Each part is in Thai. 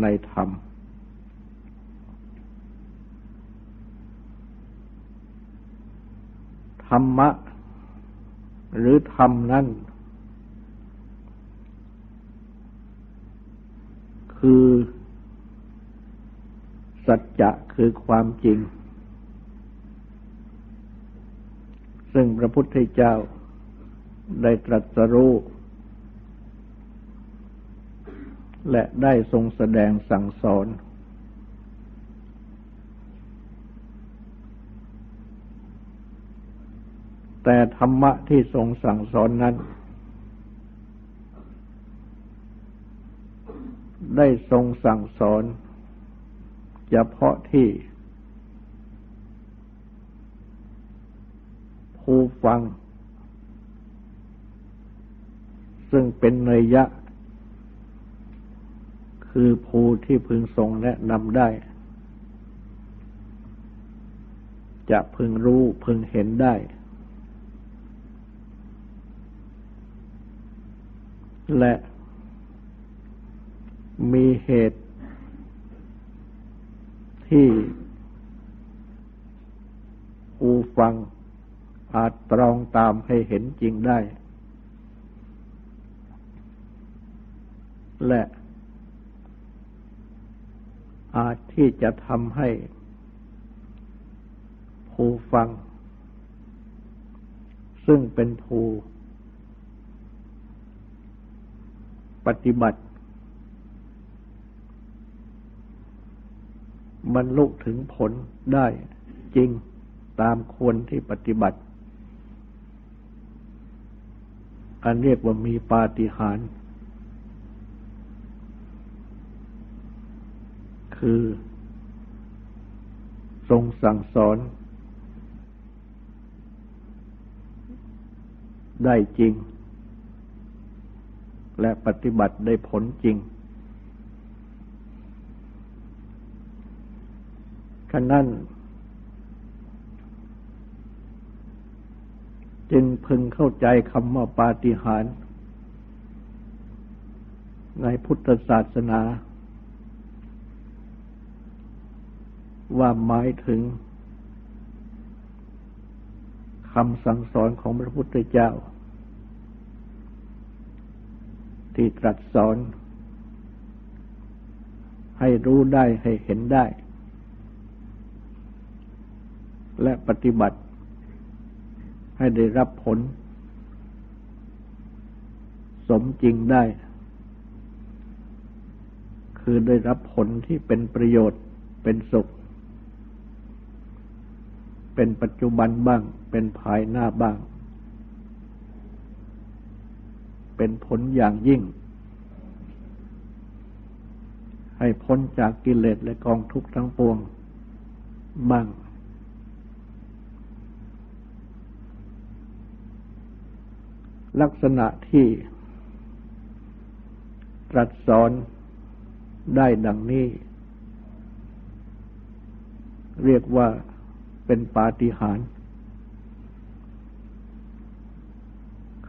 ในธรรม ธรรมะ หรือธรรมนั้นคือสัจจะคือความจริง ซึ่งพระพุทธเจ้าได้ตรัสรู้ และได้ทรงแสดงสั่งสอน แต่ธรรมะที่ทรงสั่งสอนนั้น ได้ทรงสั่งสอนเฉพาะที่ผู้ฟัง ซึ่งเป็นเนยยะ คือภูที่พึงทรงแนะนำได้ จะพึงรู้พึงเห็นได้ และมีเหตุที่ผู้ฟังอาจตรองตามให้เห็นจริงได้ และ อาจที่จะทำให้ผู้ฟัง ซึ่งเป็นผู้ปฏิบัติ บรรลุถึงผลได้จริงตามควรที่ปฏิบัติ อันเรียกว่ามีปาฏิหาริย์ คือ ทรงสั่งสอน ได้จริง และปฏิบัติได้ผลจริงขนั้นจึงพึงเข้าใจคำว่าปาฏิหาริย์ในพุทธศาสนา ว่าหมายถึงคำสั่งสอนของพระพุทธเจ้า ที่ตรัสสอน ให้รู้ได้ให้เห็นได้ และปฏิบัติ ให้ได้รับผล สมจริงได้ คือได้รับผลที่เป็นประโยชน์เป็นสุข เป็นปัจจุบันบ้าง เป็นภายหน้าบ้าง เป็นผลอย่างยิ่ง ให้พ้นจากกิเลสและกองทุกข์ทั้งปวงบ้าง ลักษณะที่ตรัสสอนได้ดังนี้ เรียกว่า เป็นปาฏิหาริย์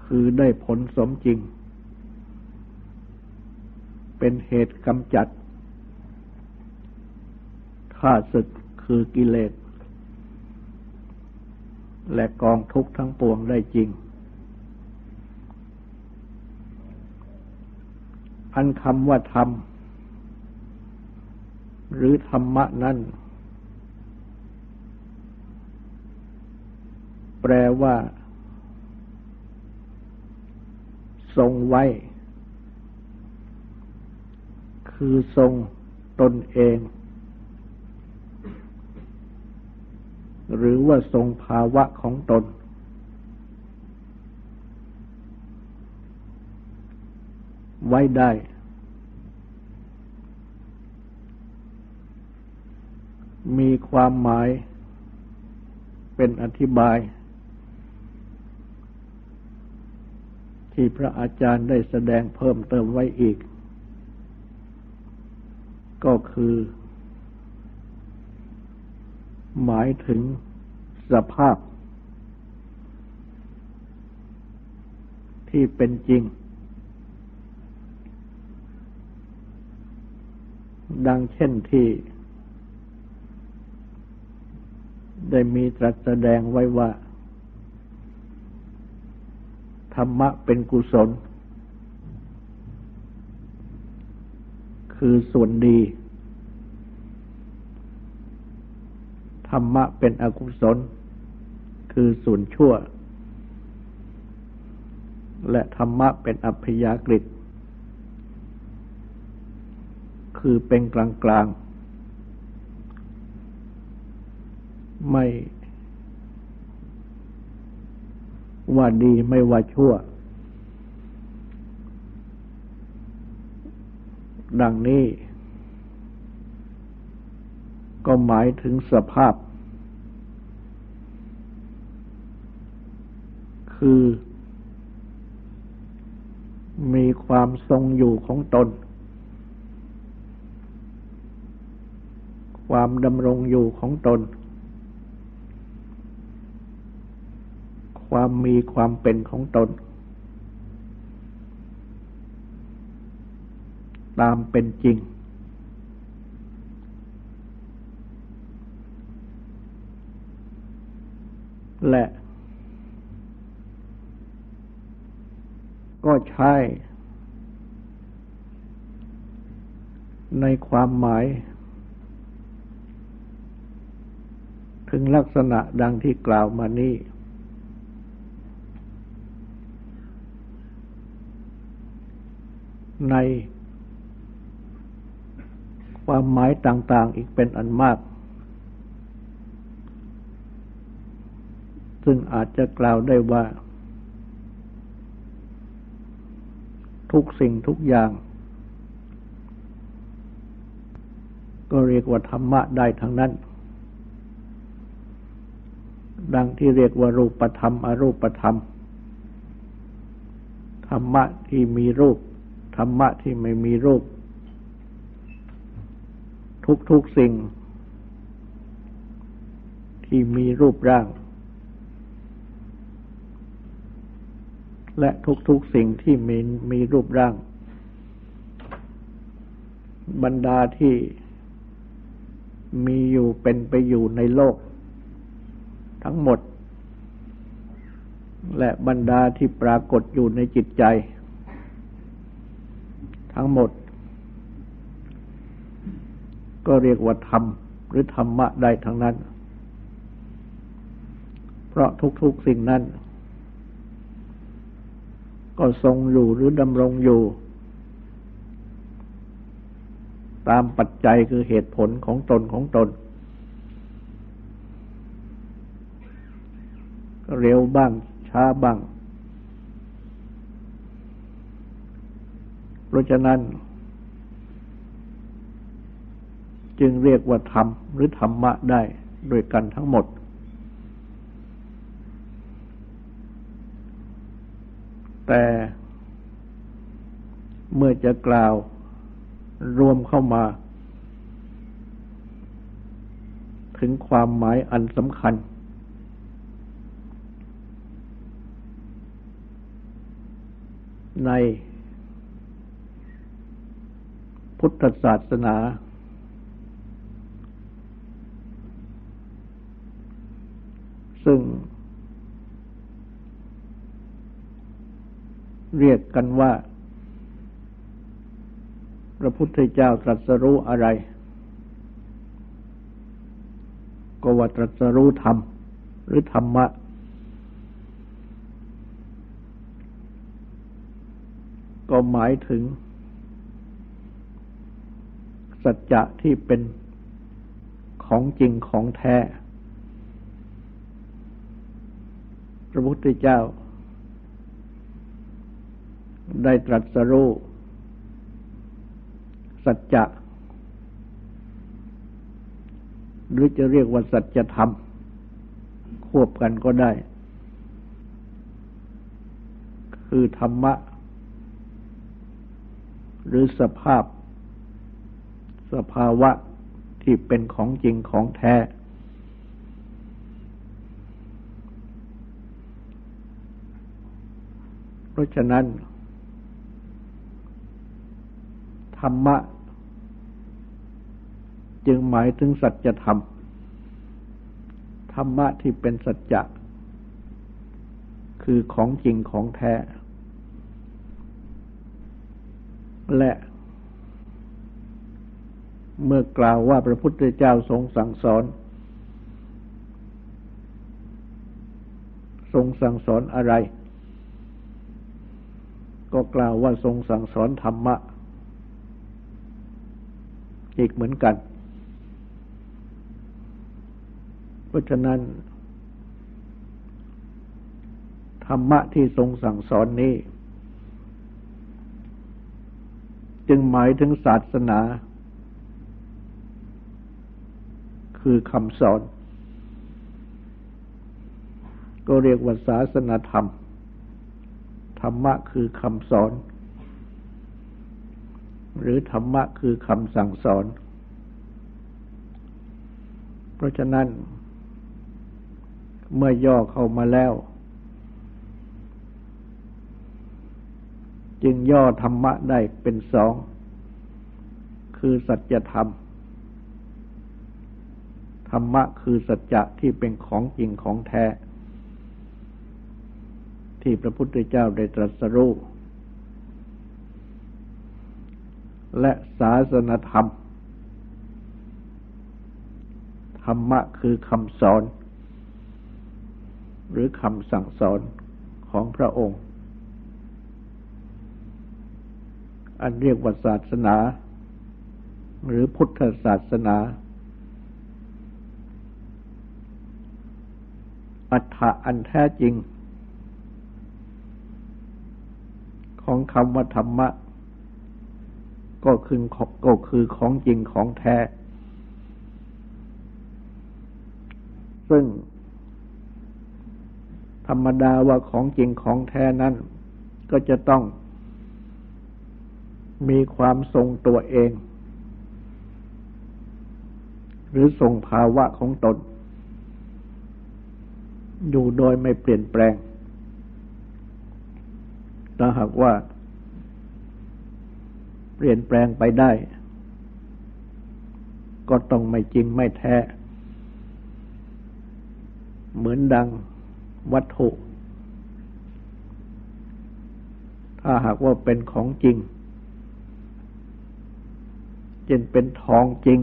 คือได้ผลสมจริง เป็นเหตุกำจัดข้าศึกคือกิเลส และกองทุกข์ทั้งปวงได้จริง อันคำว่าธรรม หรือธรรมะนั้น แปลว่า ทรงไว้ คือทรงตนเอง หรือว่าทรงภาวะของตน ไว้ได้มีความหมายเป็นอธิบาย ที่พระอาจารย์ได้แสดงเพิ่มเติมไว้อีก ก็คือ หมายถึงสภาพ ที่เป็นจริง ดังเช่นที่ ได้มีตรัสแสดงไว้ว่า รรมะเป็นกุศล คือส่วนดี ธรรมะเป็นอกุศล คือส่วนชั่ว และธรรมะเป็นอัพยากฤิคือเป็นกลางกลางไม่ ว่าดีไม่ว่าชั่ว ดังนี้ ก็หมายถึงสภาพ คือ มีความทรงอยู่ของตน ความดำรงอยู่ของตน ความมีความเป็นของตน ตามเป็นจริง และก็ใช้ในความหมาย ถึงลักษณะดังที่กล่าวมานี้ ในความหมายต่าง ๆ อีกเป็นอันมาก ซึ่งอาจจะกล่าวได้ว่า ทุกสิ่งทุกอย่าง ก็เรียกว่าธรรมะได้ทั้งนั้น ดังที่เรียกว่ารูปธรรม อรูปธรรม ธรรมะที่มีรูป ธรรมะที่ไม่มีรูป ทุกๆสิ่ง ที่มีรูปร่าง และทุกๆสิ่งที่มีมีรูปร่าง บรรดาที่มีอยู่เป็นไปอยู่ในโลก ทั้งหมด และบรรดาที่ปรากฏอยู่ในจิตใจ ทั้งหมด ก็เรียกว่าธรรม หรือธรรมะได้ทั้งนั้น เพราะทุกๆสิ่งนั้น ก็ทรงอยู่หรือดำรงอยู่ ตามปัจจัยคือเหตุผลของตนของตน เร็วบ้างช้าบ้าง เพราะฉะนั้น จึงเรียกว่าธรรมหรือธรรมะได้โดยกันทั้งหมด แต่เมื่อจะกล่าวรวมเข้ามา ถึงความหมายอันสำคัญ ใน พุทธศาสนา ซึ่ง เรียกกันว่า พระพุทธเจ้าตรัสรู้อะไร ก็ว่าตรัสรู้ธรรม หรือธรรมะก็หมายถึง สัจจะที่เป็นของจริงของแท้ พระพุทธเจ้า ได้ตรัสรู้สัจจะหรือจะเรียกว่าสัจธรรม ควบกันก็ได้ คือธรรมะ หรือสภาพ สภาวะที่เป็นของจริงของแท้ เพราะฉะนั้น ธรรมะ จึงหมายถึงสัจธรรม ธรรมะที่เป็นสัจจะคือของจริงของแท้ และ เมื่อกล่าวว่าพระพุทธเจ้าทรงสั่งสอน ทรงสั่งสอนอะไร ก็กล่าวว่าทรงสั่งสอนธรรมะ อีกเหมือนกัน เพราะฉะนั้น ธรรมะที่ทรงสั่งสอนนี้ จึงหมายถึงศาสนา คือคำสอน ก็เรียกว่าศาสนาธรรม ธรรมะคือคำสอน หรือธรรมะคือคำสั่งสอน เพราะฉะนั้น เมื่อย่อเข้ามาแล้ว จึงย่อธรรมะได้เป็นสอง คือสัจธรรม ธรรมะคือสัจจะที่เป็นของจริงของแท้ ที่พระพุทธเจ้าได้ตรัสรู้และศาสนธรรม ธรรมะคือคำสอน หรือคำสั่งสอนของพระองค์ อันเรียกว่าศาสนา หรือพุทธศาสนา อัฏฐะอันแท้จริง ของคำว่าธรรมะ ก็คือก็คือของจริงของแท้ ซึ่ง ธรรมดาว่าของจริงของแท้นั้น ก็จะต้องมีความทรงตัวเอง หรือทรงภาวะของตน อยู่โดยไม่เปลี่ยนแปลงถ้าหากว่า เปลี่ยนแปลงไปได้ ก็ต้องไม่จริงไม่แท้ เหมือนดังวัตถุ ถ้าหากว่าเป็นของจริงเช่นเป็นทองจริง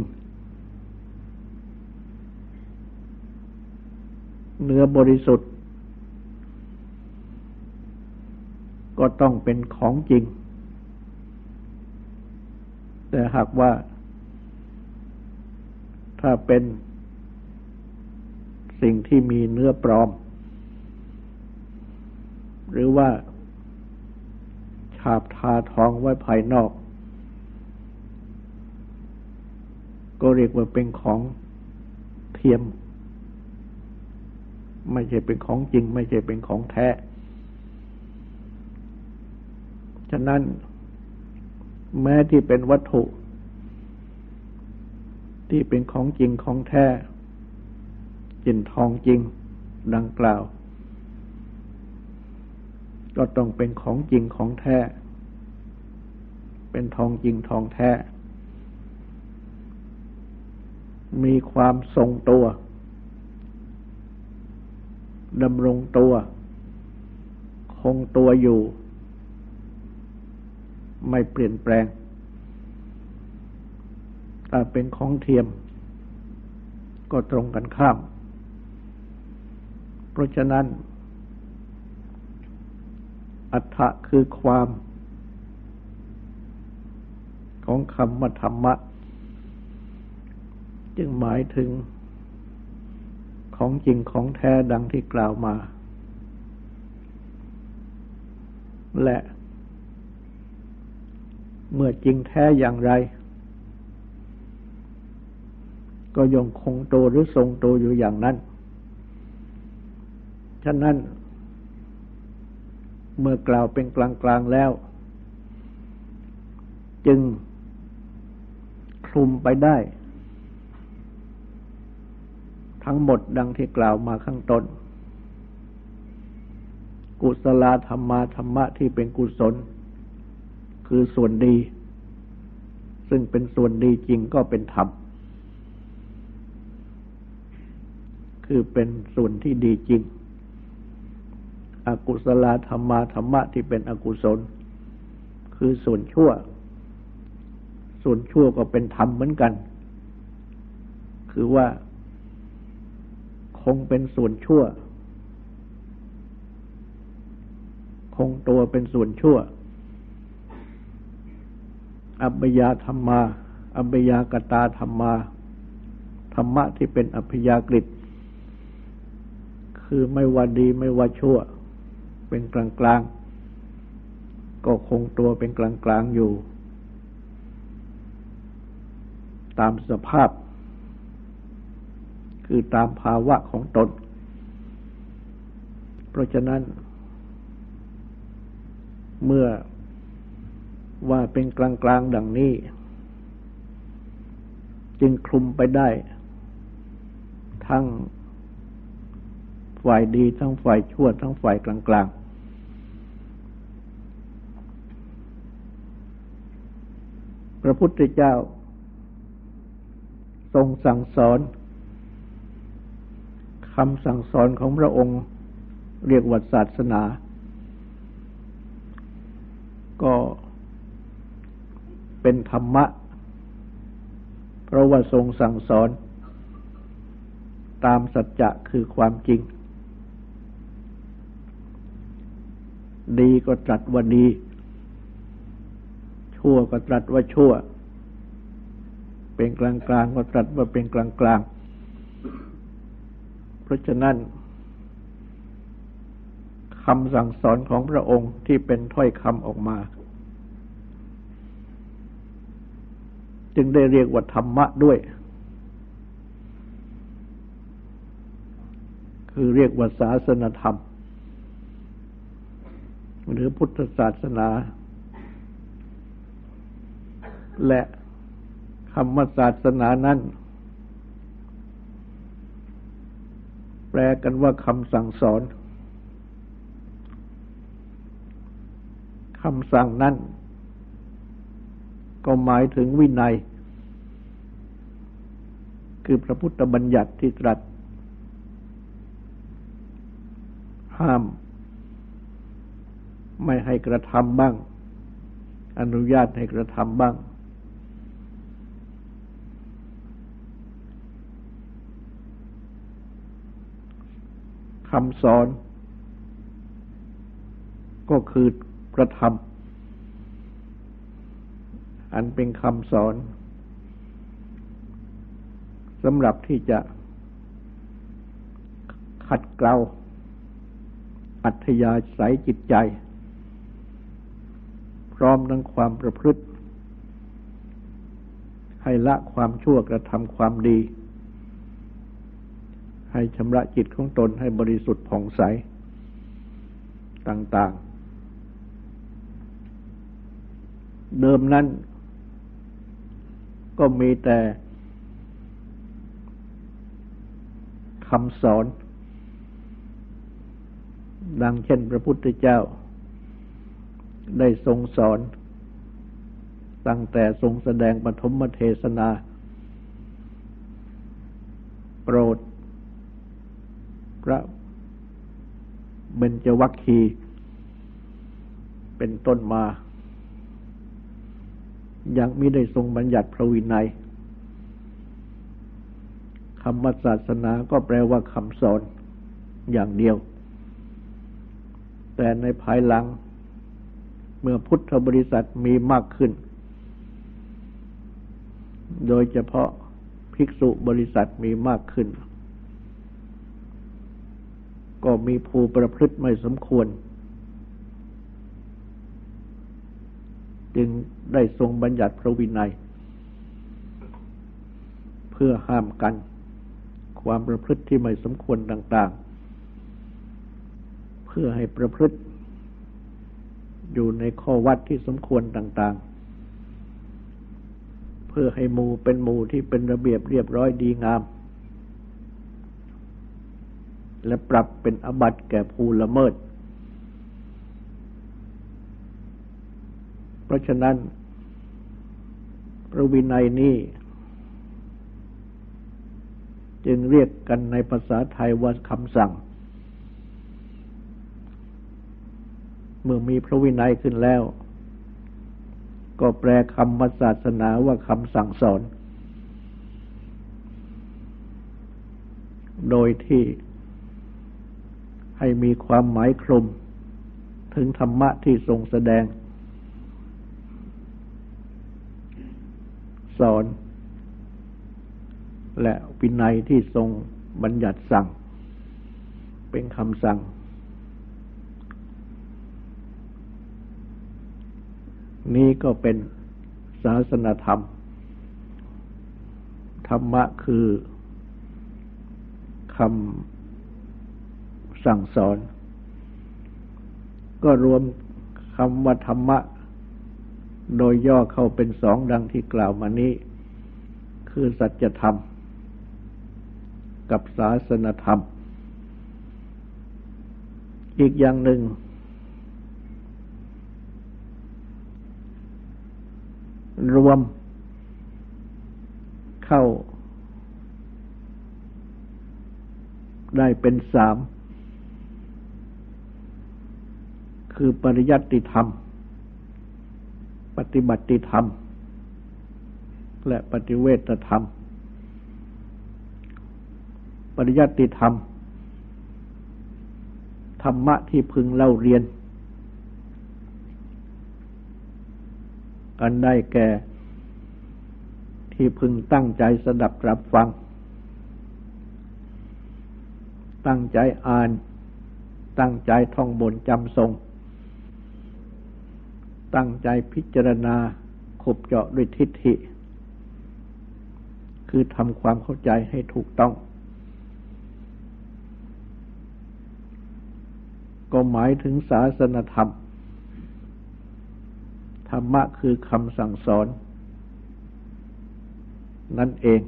เนื้อบริสุทธิ์ ก็ต้องเป็นของจริง แต่หากว่า ถ้าเป็นสิ่งที่มีเนื้อปลอม หรือว่าฉาบทาทองไว้ภายนอก ก็เรียกว่าเป็นของเทียม ไม่ใช่เป็นของจริง ไม่ใช่เป็นของแท้ ฉะนั้น แม้ที่เป็นวัตถุ ที่เป็นของจริงของแท้จินทองจริงดังกล่าว ก็ต้องเป็นของจริงของแท้ เป็นทองจริงทองแท้ มีความทรงตัว ดำรงตัว คงตัวอยู่ ไม่เปลี่ยนแปลงถ้าเป็นของเทียม ก็ตรงกันข้าม เพราะฉะนั้น อัฏฐะคือความ ของคำว่าธรรมะ จึงหมายถึง ของจริงของแท้ดังที่กล่าวมา และ เมื่อจริงแท้อย่างไร ก็ยังคงโตหรือทรงโตอยู่อย่างนั้น ฉะนั้น เมื่อกล่าวเป็นกลางๆแล้ว จึงคลุมไปได้ ทั้งหมดดังที่กล่าวมาข้างต้น กุศลธรรมาธรรมะที่เป็นกุศล คือส่วนดี ซึ่งเป็นส่วนดีจริงก็เป็นธรรม คือเป็นส่วนที่ดีจริง อกุศลธรรมาธรรมะที่เป็นอกุศล คือส่วนชั่ว ส่วนชั่วก็เป็นธรรมเหมือนกัน คือว่า คงเป็นส่วนชั่ว คงตัวเป็นส่วนชั่ว อัปยาธรรมา อัปยากตาธรรมา ธรรมะที่เป็นอัพยากฤิคือไม่ว่าดีไม่ว่าชั่ว เป็นกลางกลางก็คงตัวเป็นกลางกลางอยู่ ตามสภาพ คือตามภาวะของตน เพราะฉะนั้น เมื่อว่าเป็นกลางกลางดังนี้ จึงคลุมไปได้ ทั้งฝ่ายดีทั้งฝ่ายชั่วทั้งฝ่ายกลาง ๆพระพุทธเจ้า ทรงสั่งสอน คำสั่งสอนของพระองค์เรียกว่าศาสนา ก็เป็นธรรมะ เพราะว่าทรงสั่งสอน ตามสัจจะคือความจริง ดีก็ตรัสว่าดี ชั่วก็ตรัสว่าชั่ว เป็นกลางกลางก็ตรัสว่าเป็นกลางกลาง เพราะฉะนั้นคำสั่งสอนของพระองค์ที่เป็นถ้อยคำออกมา จึงได้เรียกว่าธรรมะด้วย คือเรียกว่าศาสนธรรม หรือพุทธศาสนา และคำว่าศาสนานั้น แป ลกันว่าคำสั่งสอนคำสั่งนั้น ก็หมายถึงวินัย คือพระพุทธบัญญัติที่ตรัส ห้าม ไม่ให้กระทำบ้าง อนุญาตให้กระทำบ้าง คำสอน ก็คือกระทำอันเป็นคำสอนสำหรับที่จะขัดเกลาอัธยาศัยจิตใจ พร้อมทั้งความประพฤติ ให้ละความชั่วกระทำความดี ให้ชำระจิตของตนให้บริสุทธิ์ผ่องใส ต่างๆ เดิมนั้น ก็มีแต่คำสอน ดังเช่นพระพุทธเจ้า ได้ทรงสอน ตั้งแต่ทรงแสดงปฐมเทศนา โปรด ระเบญจวัคคีเป็นต้นมา ยังม่ได้ทรงบัญญัติพระวินัยครรมศาสนาก็แปลว่าคำสอนอย่างเดียว แต่ในภายหลัง เมื่อพุทธบริษัทมีมากขึ้น โดยเฉพาะภิกษุบริษัทมีมากขึ้น ก็มีภูประพฤติไม่สมควร จึงได้ทรงบัญญัติพระวินัย เพื่อห้ามกัน ความประพฤติที่ไม่สมควรต่าง ๆ เพื่อให้ประพฤติ อยู่ในข้อวัดที่สมควรต่าง ๆ เพื่อให้หมู่เป็นหมู่ที่เป็นระเบียบเรียบร้อยดีงาม และปรับเป็นอบัติแก่ผู้ละเมิด เพราะฉะนั้น พระวินัยนี้ จึงเรียกกันในภาษาไทยว่าคำสั่ง เมื่อมีพระวินัยขึ้นแล้ว ก็แปลคำว่าศาสนาว่าคำสั่งสอน โดยที่ ให้มีความหมายคลุม ถึงธรรมะที่ทรงแสดง สอน และวินัยที่ทรงบัญญัติสั่ง เป็นคำสั่ง นี้ก็เป็นศาสนธรรม ธรรมะคือคำ สั่งสอน ก็รวมคำว่าธรรมะ โดยย่อเข้าเป็นสองดังที่กล่าวมานี้ คือสัจธรรม กับศาสนธรรม อีกอย่างหนึ่ง รวมเข้าได้เป็นสาม คือปริยัติธรรม ปฏิบัติธรรม และปฏิเวทธรรม ปริยัติธรรม ธรรมะที่พึงเล่าเรียน อันได้แก่ที่พึงตั้งใจสดับรับฟัง ตั้งใจอ่านตั้งใจท่องบนจำทรง ตั้งใจพิจารณาขบเจาะด้วยทิฏฐิ คือทำความเข้าใจให้ถูกต้อง ก็หมายถึงศาสนธรรม ธรรมะคือคำสั่งสอน นั่นเอง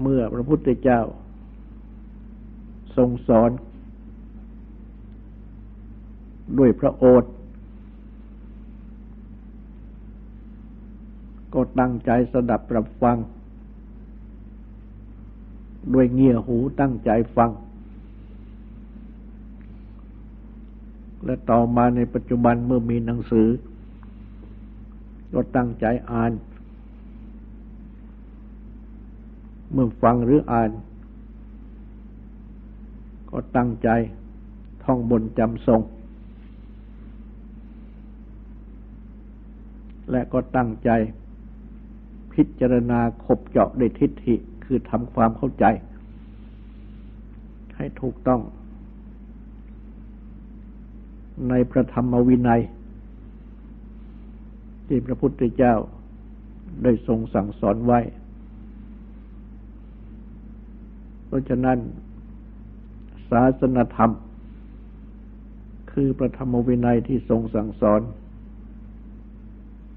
เมื่อพระพุทธเจ้า ทรงสอน ด้วยพระโอษฐ์ก็ตั้งใจสดับรับฟัง ด้วยเงี่ยหูตั้งใจฟัง และต่อมาในปัจจุบันเมื่อมีหนังสือ ก็ตั้งใจอ่าน เมื่อฟังหรืออ่าน ก็ตั้งใจท่องบนจำทรง และก็ตั้งใจ พิจารณาขบเจาะด้วยทิฏฐิคือทำความเข้าใจ ให้ถูกต้อง ในพระธรรมวินัย ที่พระพุทธเจ้าได้ทรงสั่งสอนไว้ เพราะฉะนั้น ศาสนธรรม คือพระธรรมวินัยที่ทรงสั่งสอน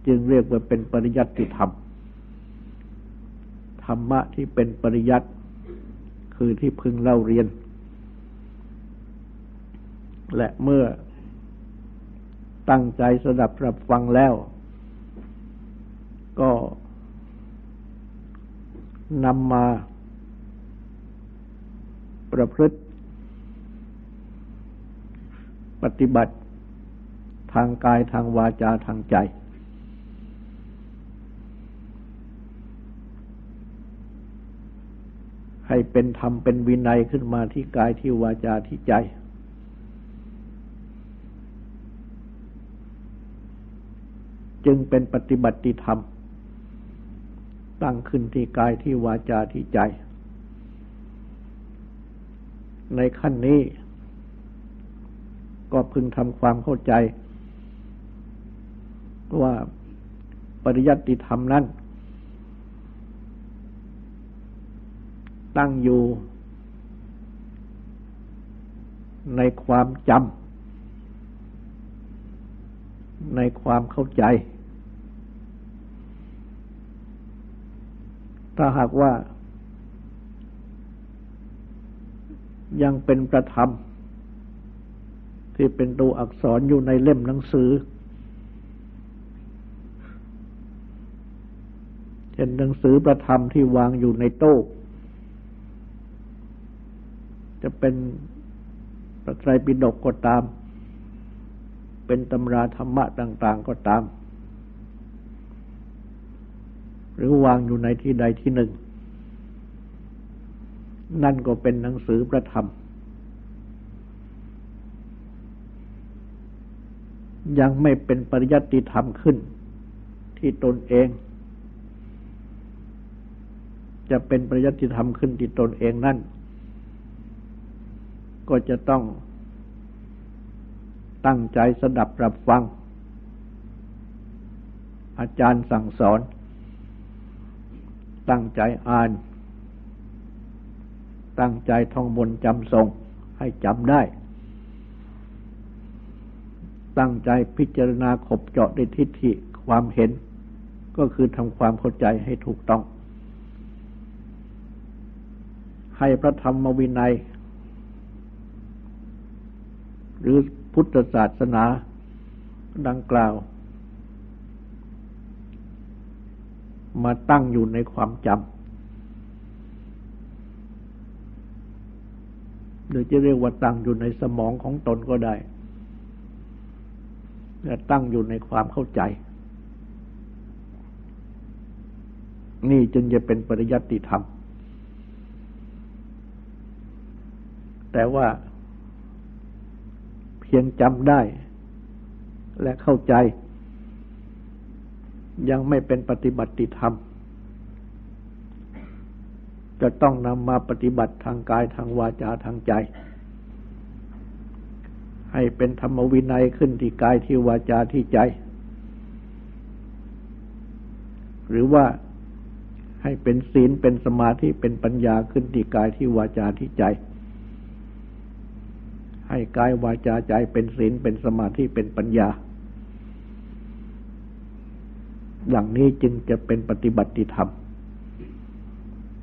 จึงเรียกว่าเป็นปริยัติธรรม ธรรมะที่เป็นปริยัติคือที่พึงเล่าเรียน และเมื่อตั้งใจสดับรับฟังแล้ว ก็นำมาประพฤติ ปฏิบัติทางกายทางวาจาทางใจ ให้เป็นธรรมเป็นวินัยขึ้นมาที่กายที่วาจาที่ใจ จึงเป็นปฏิบัติธรรม ตั้งขึ้นที่กายที่วาจาที่ใจ ในขั้นนี้ ก็พึงทำความเข้าใจ ว่าปริยัติธรรมนั้น ตั้งอยู่ในความจำในความเข้าใจ ถ้าหากว่า ยังเป็นประธรรม ที่เป็นตัวอักษรอยู่ในเล่มหนังสือเช่นหนังสือประธรรมที่วางอยู่ในโต๊ะ จะเป็นพระไตรปิฎกก็ตาม เป็นตำราธรรมะต่าง ๆก็ตาม หรือวางอยู่ในที่ใดที่หนึ่ง นั่นก็เป็นหนังสือประธรรม ยังไม่เป็นปริยัติธรรมขึ้นที่ตนเอง จะเป็นปริยัติธรรมขึ้นที่ตนเองนั่น ก็จะต้องตั้งใจสดับรับฟัง อาจารย์สั่งสอน ตั้งใจอ่าน ตั้งใจท่องบนจำทรงให้จำได้ ตั้งใจพิจารณาขบเจาะในทิฏฐิความเห็น ก็คือทำความเข้าใจให้ถูกต้อง ให้พระธรรมวินัย หรือพุทธศาสนาดังกล่าว มาตั้งอยู่ในความจำหรือจะเรียกว่าตั้งอยู่ในสมองของตนก็ได้และตั้งอยู่ในความเข้าใจ นี่จึงจะเป็นปริยัติธรรม แต่ว่า พียงจำได้ และเข้าใจ ยังไม่เป็นปฏิบัติธรรม จะต้องนำมาปฏิบัติทางกายทางวาจาทางใจ ให้เป็นธรรมวินัยขึ้นที่กายที่วาจาที่ใจ หรือว่าให้เป็นศีลเป็นสมาธิเป็นปัญญาขึ้นที่กายที่วาจาที่ใจ ให้กายวาจาใจเป็นศีลเป็นสมาธิเป็นปัญญา อย่างนี้จึงจะเป็นปฏิบัติธรรม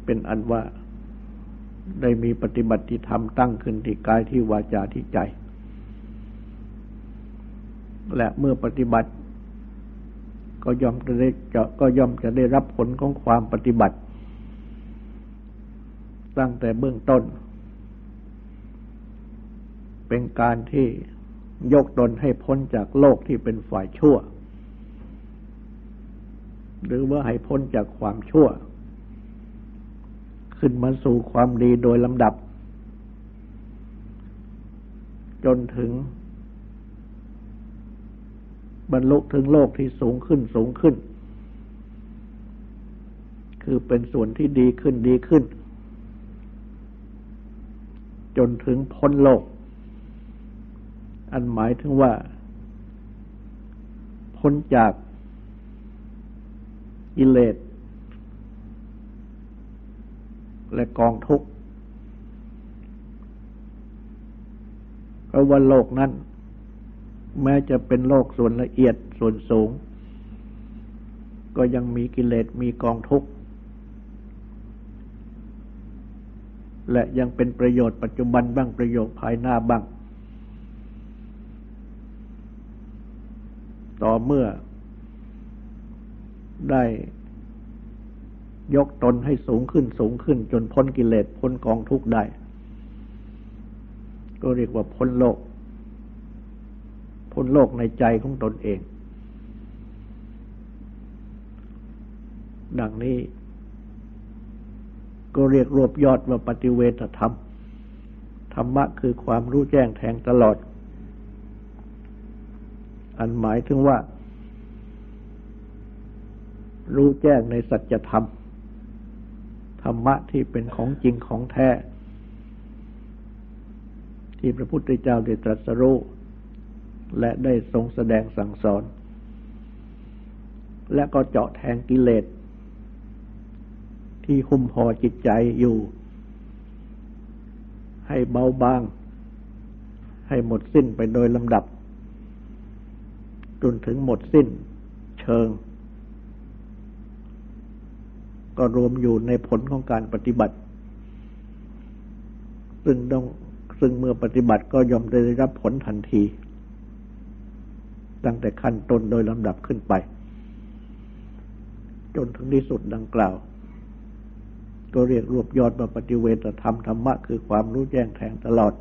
เป็นอันว่าได้มีปฏิบัติธรรมตั้งขึ้นที่กายที่วาจาที่ใจ และเมื่อปฏิบัติ ก็ย่อมจะได้ก็ย่อมจะได้รับผลของความปฏิบัติ ตั้งแต่เบื้องต้น เป็นการที่ยกตนให้พ้นจากโลกที่เป็นฝ่ายชั่ว หรือว่าให้พ้นจากความชั่ว ขึ้นมาสู่ความดีโดยลำดับ จนถึง บรรลุถึงโลกที่สูงขึ้นสูงขึ้น คือเป็นส่วนที่ดีขึ้นดีขึ้น จนถึงพ้นโลก อันหมายถึงว่า พ้นจากกิเลสและกองทุกข์เพราะว่าโลกนั้น แม้จะเป็นโลกส่วนละเอียดส่วนสูง ก็ยังมีกิเลสมีกองทุกข์และยังเป็นประโยชน์ปัจจุบันบ้างประโยชน์ภายหน้าบ้าง ต่อเมื่อได้ยกตนให้สูงขึ้นสูงขึ้น จนพ้นกิเลสพ้นกองทุกข์ได้ ก็เรียกว่าพ้นโลก พ้นโลกในใจของตนเอง ดังนี้ก็เรียกรวบยอดว่าปฏิเวทธรรม ธรรมะคือความรู้แจ้งแทงตลอด อันหมายถึงว่า รู้แจ้งในสัจธรรม ธรรมะที่เป็นของจริงของแท้ ที่พระพุทธเจ้าได้ตรัสรู้และได้ทรงแสดงสั่งสอน และก็เจาะแทงกิเลส ที่หุ้มห่อจิตใจอยู่ ให้เบาบาง ให้หมดสิ้นไปโดยลำดับ จนถึงหมดสิ้นเชิง ก็รวมอยู่ในผลของการปฏิบัติ ซึ่งต้องซึ่งเมื่อปฏิบัติก็ยอมได้รับผลทันที ตั้งแต่ขั้นต้นโดยลำดับขึ้นไป จนถึงที่สุดดังกล่าว ก็เรียกรวบยอดมาปฏิเวทธรรมธรรมะคือความรู้แจ้งแทงตลอด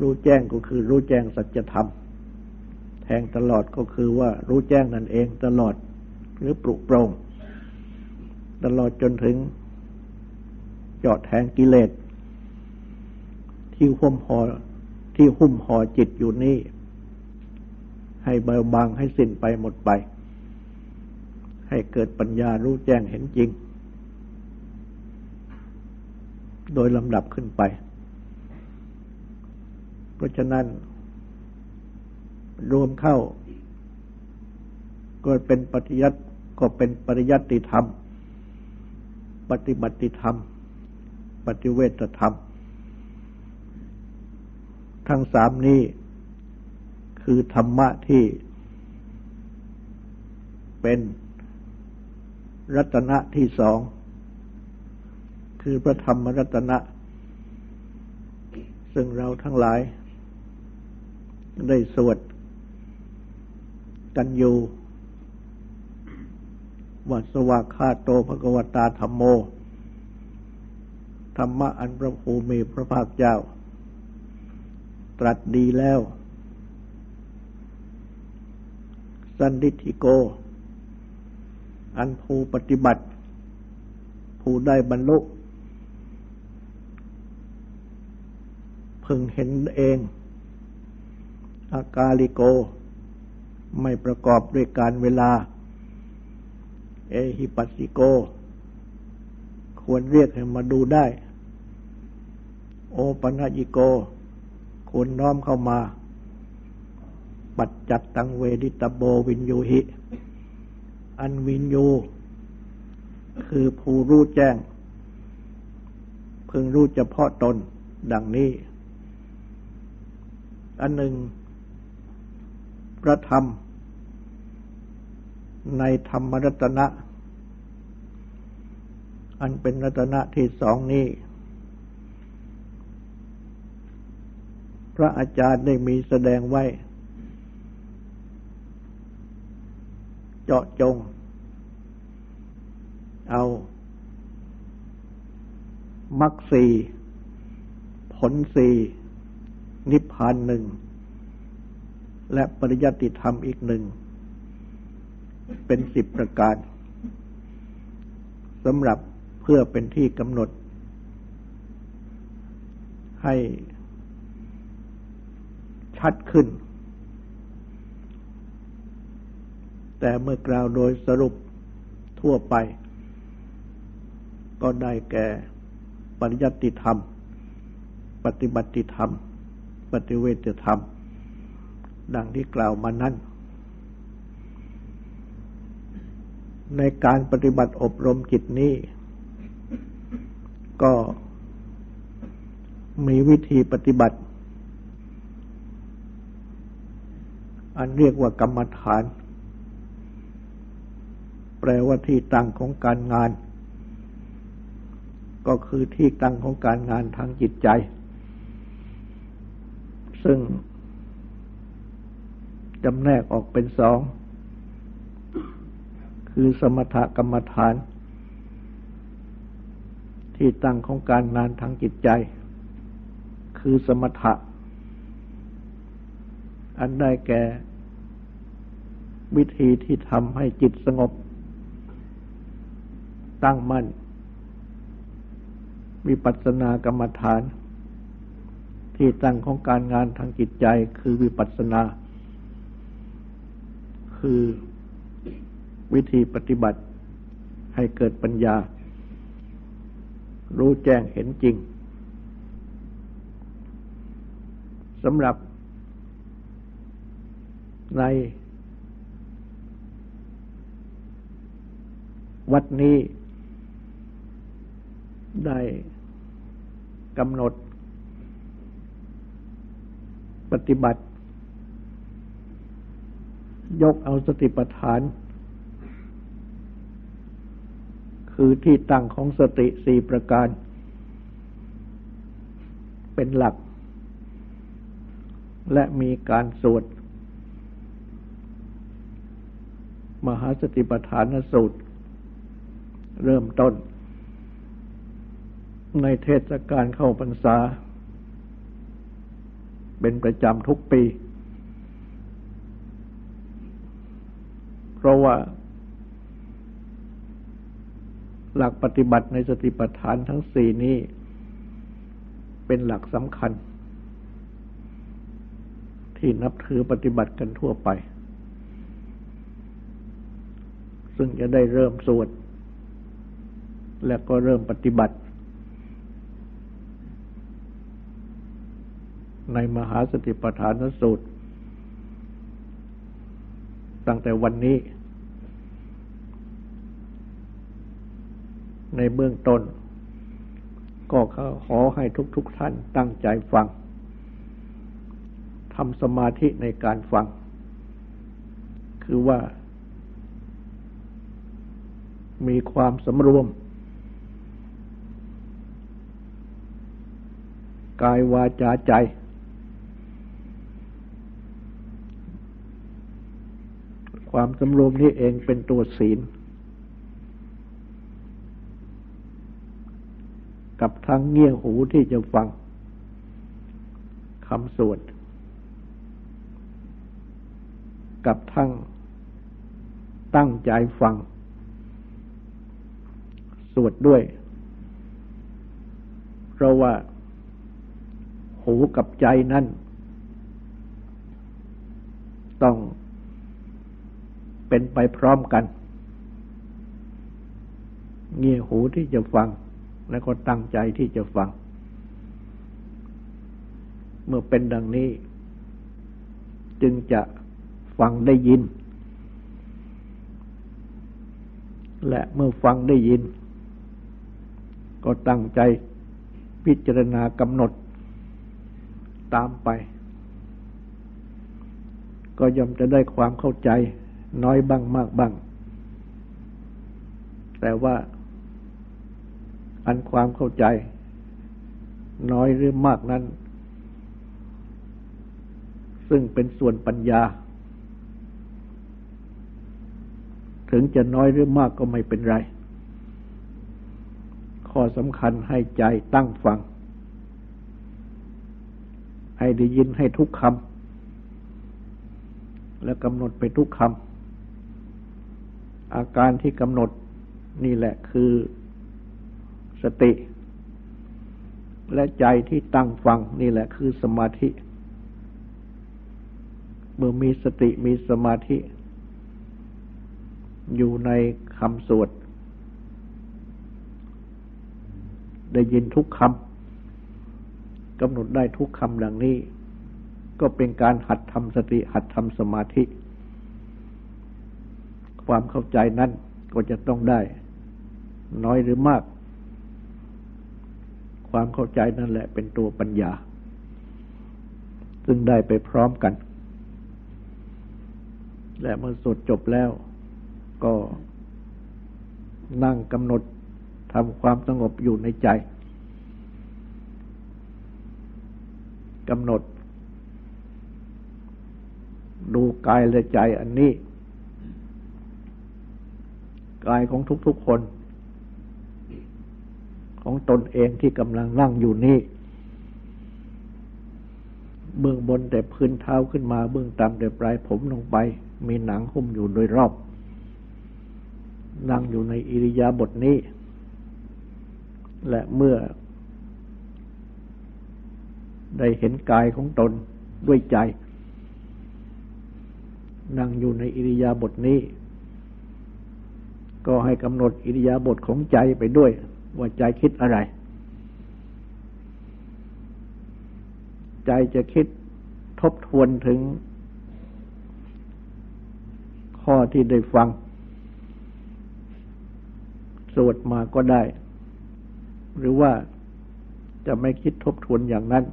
รู้แจ้งก็คือรู้แจ้งสัจธรรม ทงตลอดก็คือว่ารู้แจ้งนั่นเองตลอด หรือปลุกปรงตลอดจนถึงจาะแทงกิเลส ที่หุ้มห่อที่หุ้มห่อจิตอยู่นี่ให้เบาบางให้สิ้นไปหมดไป ให้เกิดปัญญารู้แจ้งเห็นจริง โดยลำดับขึ้นไป เพราะฉะนั้น รวมเข้า ก็เป็นปฏิยัติก็เป็นปริยัติธรรม ปฏิบัติธรรม ปฏิเวทธรรม ทั้งสามนี้คือธรรมะที่เป็นรัตนะที่สอง คือพระธรรมรัตนะ ซึ่งเราทั้งหลาย ได้สวด กันอยู่วัสวาคาโตภกวตาธรรมโม ธรรมะอันพระภูมิพระภาคเจ้า ตรัสดีแล้ว สันดิธิโก อันภูปฏิบัติ ผู้ได้บรรลุพึงเห็นเอง อากาลิโก ไม่ประกอบด้วยการเวลา เอหิปัสสิโก ควรเรียกให้มาดูได้ โอปัญญิโก ควรน้อมเข้ามา ปัจจัตตังเวดิตโบวินยูหิ อันวินยู คือผู้รู้แจ้ง พึงรู้เฉพาะตนดังนี้ อันหนึ่ง พระธรรม ในธรรมรัตนะ อันเป็นรัตนะที่สองนี้ พระอาจารย์ได้มีแสดงไว้ เจาะจง เอามักสีผลสีนิพพานหนึ่ง และปริยัติธรรมอีกหนึ่ง เป็นสิบประการสำหรับเพื่อเป็นที่กำหนด ให้ชัดขึ้น แต่เมื่อกล่าวโดยสรุปทั่วไป ก็ได้แก่ปริยัติธรรม ปฏิบัติธรรม ปฏิเวทธรรม ดังที่กล่าวมานั้น ในการปฏิบัติอบรมจิตนี้ ก็มีวิธีปฏิบัติ อันเรียกว่ากรรมฐาน แปลว่าที่ตั้งของการงาน ก็คือที่ตั้งของการงานทางจิตใจ ซึ่ง จำแนกออกเป็นสอง คือสมถกรรมฐาน ที่ตั้งของการงานทางจิตใจ คือสมถะ อันได้แก่ วิธีที่ทำให้จิตสงบ ตั้งมั่นวิปัสสนากรรมฐาน ที่ตั้งของการงานทางจิตใจคือวิปัสสนา คือวิธีปฏิบัติให้เกิดปัญญา รู้แจ้งเห็นจริงสำหรับในวัดนี้ได้กำหนดปฏิบัติ ยกเอาสติปัฏฐาน คือที่ตั้งของสติสี่ประการ เป็นหลัก และมีการสวดมหาสติปัฏฐานสูตร เริ่มต้น ในเทศกาลเข้าพรรษา เป็นประจำทุกปี เพราะว่า หลักปฏิบัติในสติปัฏฐานทั้งสี่นี้ เป็นหลักสำคัญ ที่นับถือปฏิบัติกันทั่วไป ซึ่งจะได้เริ่มสวด และก็เริ่มปฏิบัติ ในมหาสติปัฏฐานสูตร ตั้งแต่วันนี้ ในเบื้องต้น ก็ขอให้ทุกๆทท่านตั้งใจฟังทำสมาธิในการฟัง คือว่า มีความสำรวม กายวาจาใจ ความสำรวมนี้เองเป็นตัวศีล กับทั้งเงี่ยหูที่จะฟังคำสวดกับทั้งตั้งใจฟัง สวดด้วย เพราะว่า หูกับใจนั้นต้อง เป็นไปพร้อมกัน เงี่ยหูที่จะฟัง แล้วก็ตั้งใจที่จะฟัง เมื่อเป็นดังนี้ จึงจะฟังได้ยิน และเมื่อฟังได้ยิน ก็ตั้งใจพิจารณากำหนด ตามไป ก็ย่อมจะได้ความเข้าใจ น้อยบ้างมากบ้าง แต่ว่าอันความเข้าใจ น้อยหรือมากนั้น ซึ่งเป็นส่วนปัญญา ถึงจะน้อยหรือมากก็ไม่เป็นไร ข้อสำคัญให้ใจตั้งฟัง ให้ได้ยินให้ทุกคำและกำหนดไปทุกคำ อาการที่กำหนดนี่แหละคือสติ และใจที่ตั้งฟังนี่แหละคือสมาธิ เมื่อมีสติมีสมาธิ อยู่ในคำสวด ได้ยินทุกคำกำหนดได้ทุกคำดังนี้ ก็เป็นการหัดทำสติหัดทำสมาธิ ความเข้าใจนั้นก็จะต้องได้ น้อยหรือมาก ความเข้าใจนั่นแหละเป็นตัวปัญญา ซึ่งได้ไปพร้อมกัน และเมื่อสดจบแล้วก็นั่งกำหนดทำความสงบอยู่ในใจกำหนด ดูกายและใจอันนี้ กายของทุกๆคน ของตนเองที่กำลังนั่งอยู่นี่ เบื้องบนแต่พื้นเท้าขึ้นมา เบื้องต่ำแต่ปลายผมลงไป มีหนังหุ้มอยู่โดยรอบ นั่งอยู่ในอิริยาบถนี้ และเมื่อ ได้เห็นกายของตนด้วยใจ นั่งอยู่ในอิริยาบถนี้ ก็ให้กำหนดอิริยาบถของใจไปด้วย ว่าใจคิดอะไร ใจจะคิดทบทวนถึง ข้อที่ได้ฟัง สวดมาก็ได้ หรือว่าจะไม่คิดทบทวนอย่างนั้น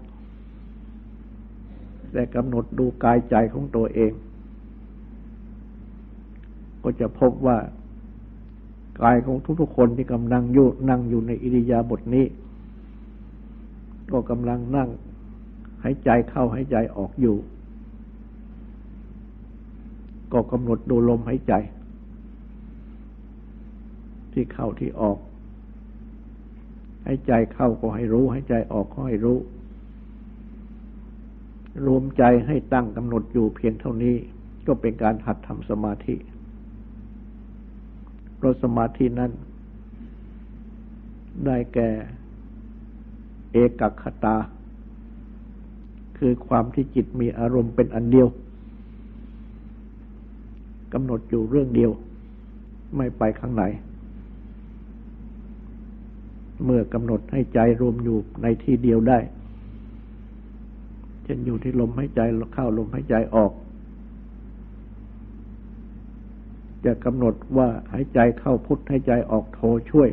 แต่กำหนดดูกายใจของตัวเอง ก็จะพบว่า กายของทุกๆคนที่กำลังอยู่นั่งอยู่ในอิริยาบถนี้ ก็กำลังนั่งหายใจเข้าหายใจออกอยู่ ก็กำหนดดูลมหายใจ ที่เข้าที่ออกหายใจเข้าก็ให้รู้หายใจออกก็ให้รู้ รวมใจให้ตั้งกำหนดอยู่เพียงเท่านี้ก็เป็นการหัดทำสมาธิ เพราะสมาธินั้น ได้แก่ เอกคตา คือความที่จิตมีอารมณ์เป็นอันเดียวกำหนดอยู่เรื่องเดียว ไม่ไปข้างไหน เมื่อกำหนดให้ใจรวมอยู่ในที่เดียวได้เช่นอยู่ที่ลมหายใจเข้าลมหายใจออก จะกำหนดว่าหายใจเข้าพุทธหายใจออกโทช่วย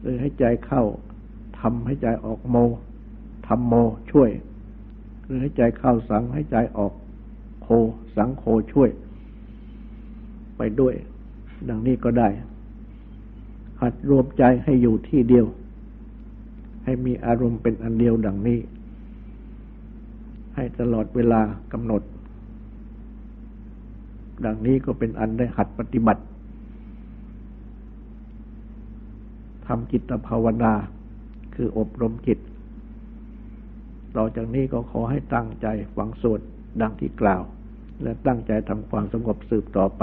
หรือหายใจเข้าทำหายใจออกโมทำโมช่วย หรือหายใจเข้าสังหายใจออกโคสังโคช่วย ไปด้วย ดังนี้ก็ได้ หัดรวมใจให้อยู่ที่เดียว ให้มีอารมณ์เป็นอันเดียวดังนี้ ให้ตลอดเวลากำหนด ดังนี้ก็เป็นอันได้หัดปฏิบัติทำจิตภาวนาคืออบรมจิต ต่อจากนี้ก็ขอให้ตั้งใจฟังสวดดังที่กล่าว และตั้งใจทำความสงบสืบต่อไป